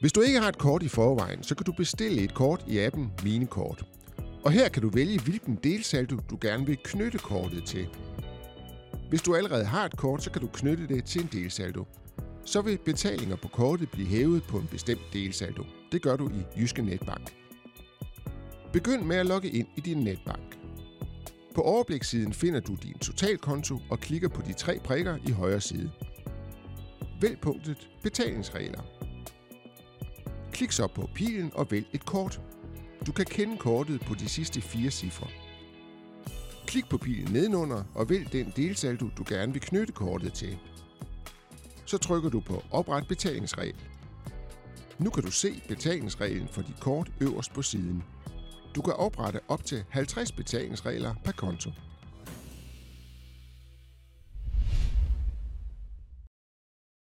Hvis du ikke har et kort i forvejen, så kan du bestille et kort i appen Mine Kort. Og her kan du vælge, hvilken delsaldo du gerne vil knytte kortet til. Hvis du allerede har et kort, så kan du knytte det til en delsaldo. Så vil betalinger på kortet blive hævet på en bestemt delsaldo. Det gør du i Jyske Netbank. Begynd med at logge ind i din netbank. På overblikssiden finder du din totalkonto og klikker på de tre prikker i højre side. Vælg punktet Betalingsregler. Klik så på pilen og vælg et kort. Du kan kende kortet på de sidste fire cifre. Klik på pilen nedenunder og vælg den delsaldo, du gerne vil knytte kortet til. Så trykker du på Opret betalingsregel. Nu kan du se betalingsreglen for dit kort øverst på siden. Du kan oprette op til 50 betalingsregler per konto.